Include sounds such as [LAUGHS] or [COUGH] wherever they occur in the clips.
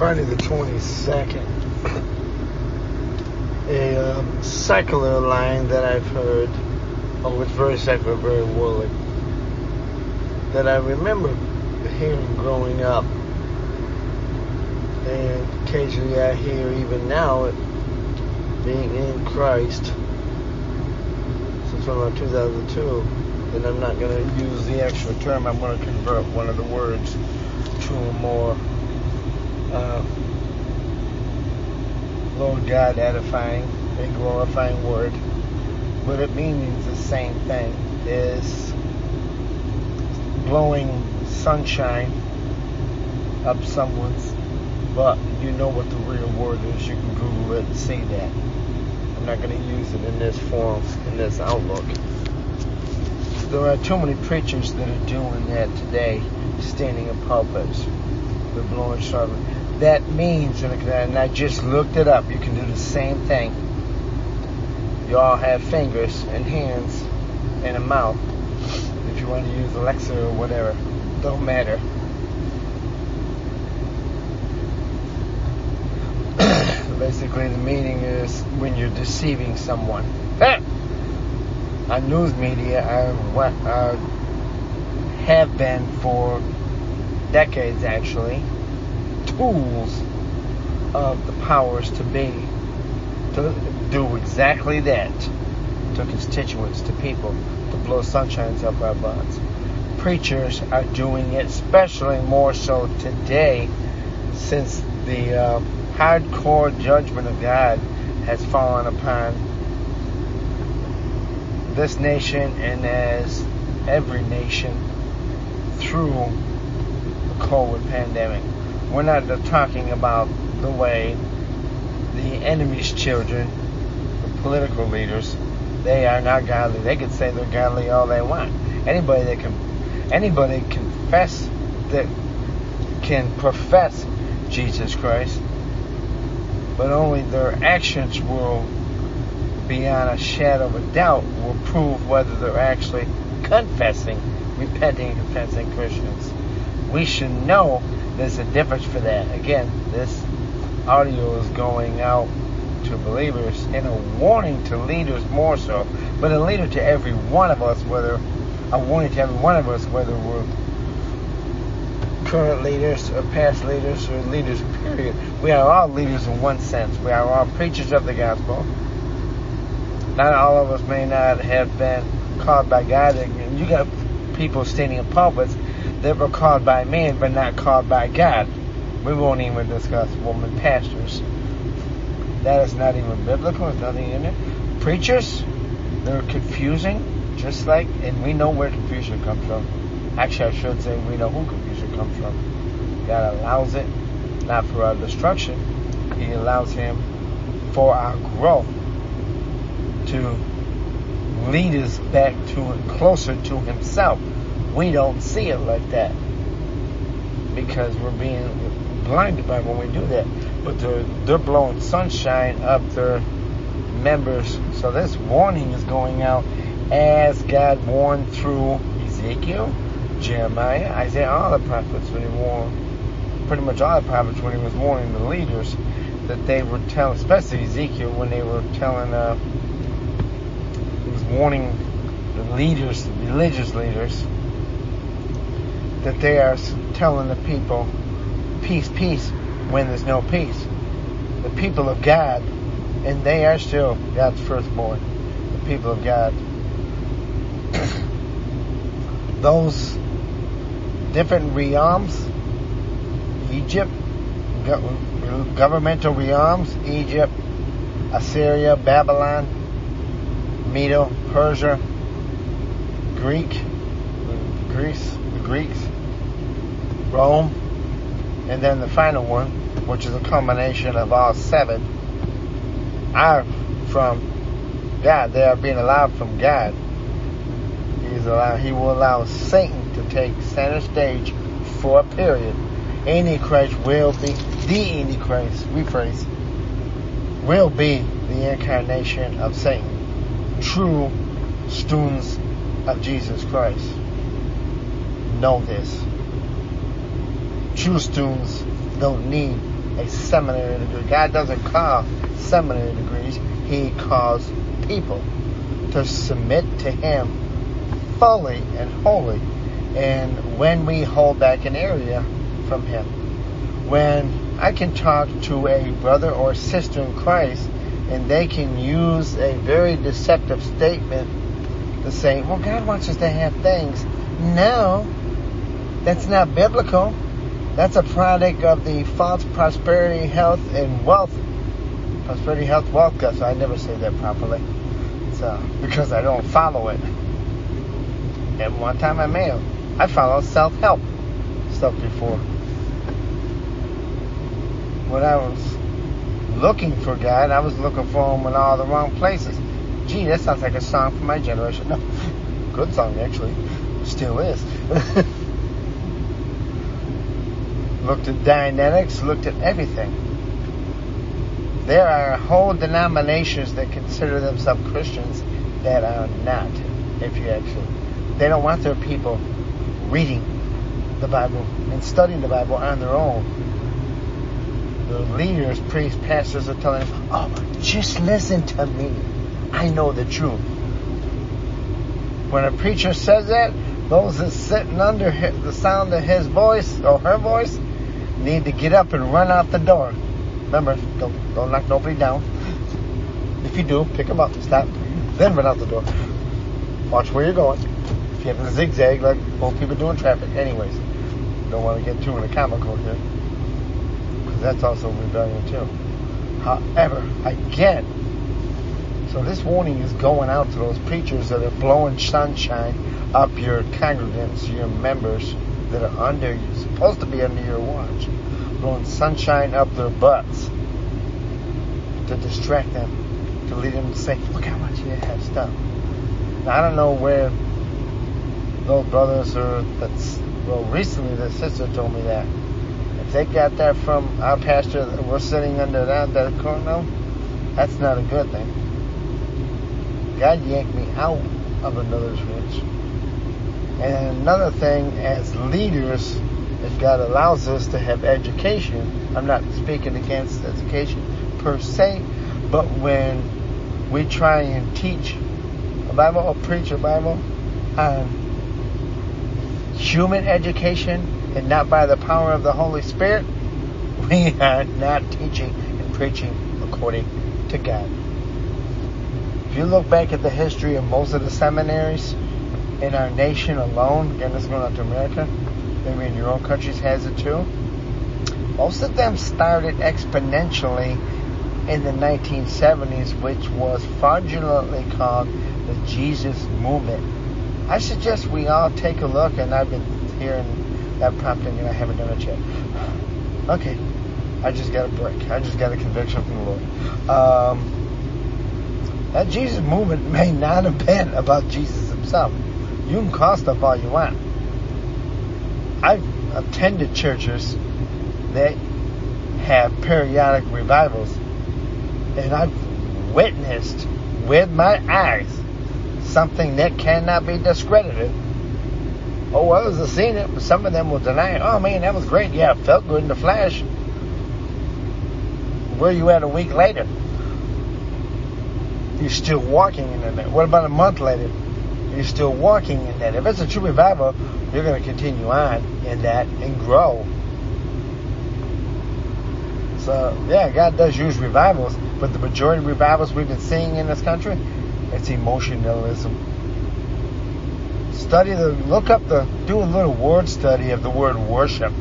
Friday the 22nd, a um, secular line that I've heard, oh, it's very secular, very worldly, that I remember hearing growing up. And occasionally I hear even now it being in Christ since around 2002. And I'm not going to use the actual term, I'm going to convert one of the words to a more uh, Lord God edifying and glorifying word. But it means the same thing is blowing sunshine up someone's but you know what the real word is. You can Google it and see that. I'm not going to use it in this form, in this outlook. There are too many preachers that are doing that today, standing in pulpits. They're blowing sun that means, and I just looked it up, you can do the same thing. You all have fingers and hands and a mouth. If you want to use Alexa or whatever, don't matter. [COUGHS] Basically, the meaning is when you're deceiving someone. On news media, uh, I, I uh, have been for decades actually tools of the powers to be to do exactly that to constituents, to people, to blow sunshines up our butts. Preachers are doing it, especially more so today, since the uh, hardcore judgment of God has fallen upon this nation and as every nation through the COVID pandemic we're not talking about the way the enemy's children, the political leaders, they are not godly. They can say they're godly all they want. Anybody that can, anybody confess that can profess Jesus Christ, but only their actions will, beyond a shadow of a doubt, will prove whether they're actually confessing, repenting, confessing Christians. We should know there's a difference for that. Again, this audio is going out to believers and a warning to leaders more so, but a leader to every one of us, whether a warning to every one of us, whether we're current leaders or past leaders or leaders, period. We are all leaders in one sense. We are all preachers of the gospel. Not all of us may not have been called by God. And You got people standing in pulpits that were called by men but not called by God. We won't even discuss woman pastors. That is not even biblical. There's nothing in it. Preachers, they're confusing, just like, and we know where confusion comes from. Actually, I should say we know who confusion comes from. God allows it, not for our destruction. He allows him for our growth to lead us back to closer to Himself we don't see it like that because we're being blinded by when we do that. But they're, they're blowing sunshine up their members. So this warning is going out as God warned through Ezekiel, Jeremiah, Isaiah, all the prophets when he warned, pretty much all the prophets when he was warning the leaders that they were telling, especially Ezekiel when they were telling, uh, he was warning the leaders, the religious leaders, that they are telling the people, peace, peace, when there's no peace. The people of God, and they are still God's firstborn, the people of God. [COUGHS] Those different realms, Egypt, governmental realms, Egypt, Assyria, Babylon, Medo, Persia, Greek, Greece, the Greeks, Rome, and then the final one, which is a combination of all seven, are from God. They are being allowed from God. He's allowed, he will allow Satan to take center stage for a period. Antichrist will be the Antichrist, rephrase, will be the incarnation of Satan. True students of Jesus Christ know this. True students don't need a seminary degree. God doesn't call seminary degrees. He calls people to submit to Him fully and wholly. And when we hold back an area from Him, when I can talk to a brother or sister in Christ and they can use a very deceptive statement to say, well, God wants us to have things. No, that's not biblical. That's a product of the false prosperity, health, and wealth. Prosperity, health, wealth. Guess I never say that properly. So because I don't follow it. At one time I may have. I followed self-help stuff before. When I was looking for God, I was looking for Him in all the wrong places. Gee, that sounds like a song for my generation. No, [LAUGHS] good song actually. Still is. [LAUGHS] looked at Dianetics, looked at everything. There are whole denominations that consider themselves Christians that are not, if you actually. They don't want their people reading the Bible and studying the Bible on their own. The leaders, priests, pastors are telling them, oh, just listen to me. I know the truth. When a preacher says that, those that sitting under the sound of his voice or her voice need to get up and run out the door. Remember, don't, don't knock nobody down. If you do, pick them up, stop, then run out the door. Watch where you're going. If you have zigzag like most people do in traffic, anyways. Don't want to get too in the comical here. Because that's also rebellion too. However, again, so this warning is going out to those preachers that are blowing sunshine up your congregants, your members, that are under you, supposed to be under your watch, blowing sunshine up their butts to distract them, to lead them to say, look how much you have stuff. Now, I don't know where those brothers or that's, well, recently the sister told me that. If they got that from our pastor that we're sitting under that, that corner, that's not a good thing. God yanked me out of another's reach. And another thing, as leaders, if God allows us to have education, I'm not speaking against education per se, but when we try and teach a Bible or preach a Bible on human education and not by the power of the Holy Spirit, [LAUGHS] we are not teaching and preaching according to God. If you look back at the history of most of the seminaries, in our nation alone, again, this is going out to America, maybe in your own countries has it too. Most of them started exponentially in the 1970s, which was fraudulently called the Jesus Movement. I suggest we all take a look, and I've been hearing that prompting, and I haven't done it yet. [SIGHS] Okay, I just got a break. I just got a conviction from the Lord. Um, that Jesus movement [LAUGHS] may not have been about Jesus himself. You can call stuff all you want. I've attended churches that have periodic revivals, and I've witnessed with my eyes something that cannot be discredited. Oh, others have seen it, but some of them will deny it. Oh man, that was great. Yeah, it felt good in the flash. Where you at a week later? You're still walking in it. What about a month later? You're still walking in that. If it's a true revival, you're going to continue on in that and grow. So, yeah, God does use revivals, but the majority of revivals we've been seeing in this country, it's emotionalism. Study the, look up the, do a little word study of the word worship.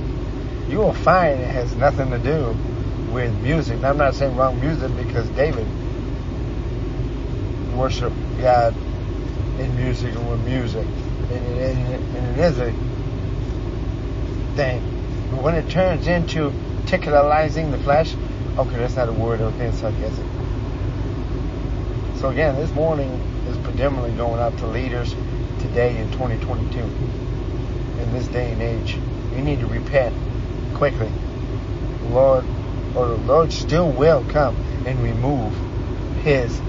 You will find it has nothing to do with music. Now, I'm not saying wrong music because David worshiped God in music and with music. And it, and and it is a thing. But when it turns into tickleizing the flesh, okay, that's not a word, okay, it's sarcastic. So again, this morning is predominantly going out to leaders today in 2022. In this day and age. You need to repent quickly. Lord, or the Lord still will come and remove his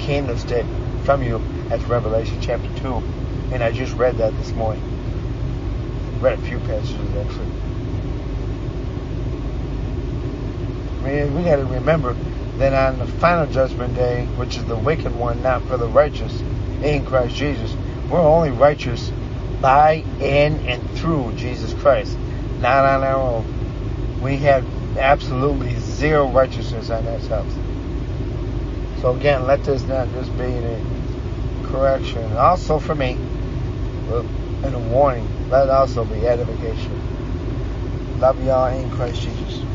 candlestick from you that's Revelation chapter 2. And I just read that this morning. Read a few passages actually. mean, we got to remember that on the final judgment day, which is the wicked one, not for the righteous, in Christ Jesus, we're only righteous by, in, and through Jesus Christ, not on our own. We have absolutely zero righteousness on ourselves. So again, let this not just be a correction. Also for me, and a warning. Let it also be edification. Love y'all in Christ Jesus.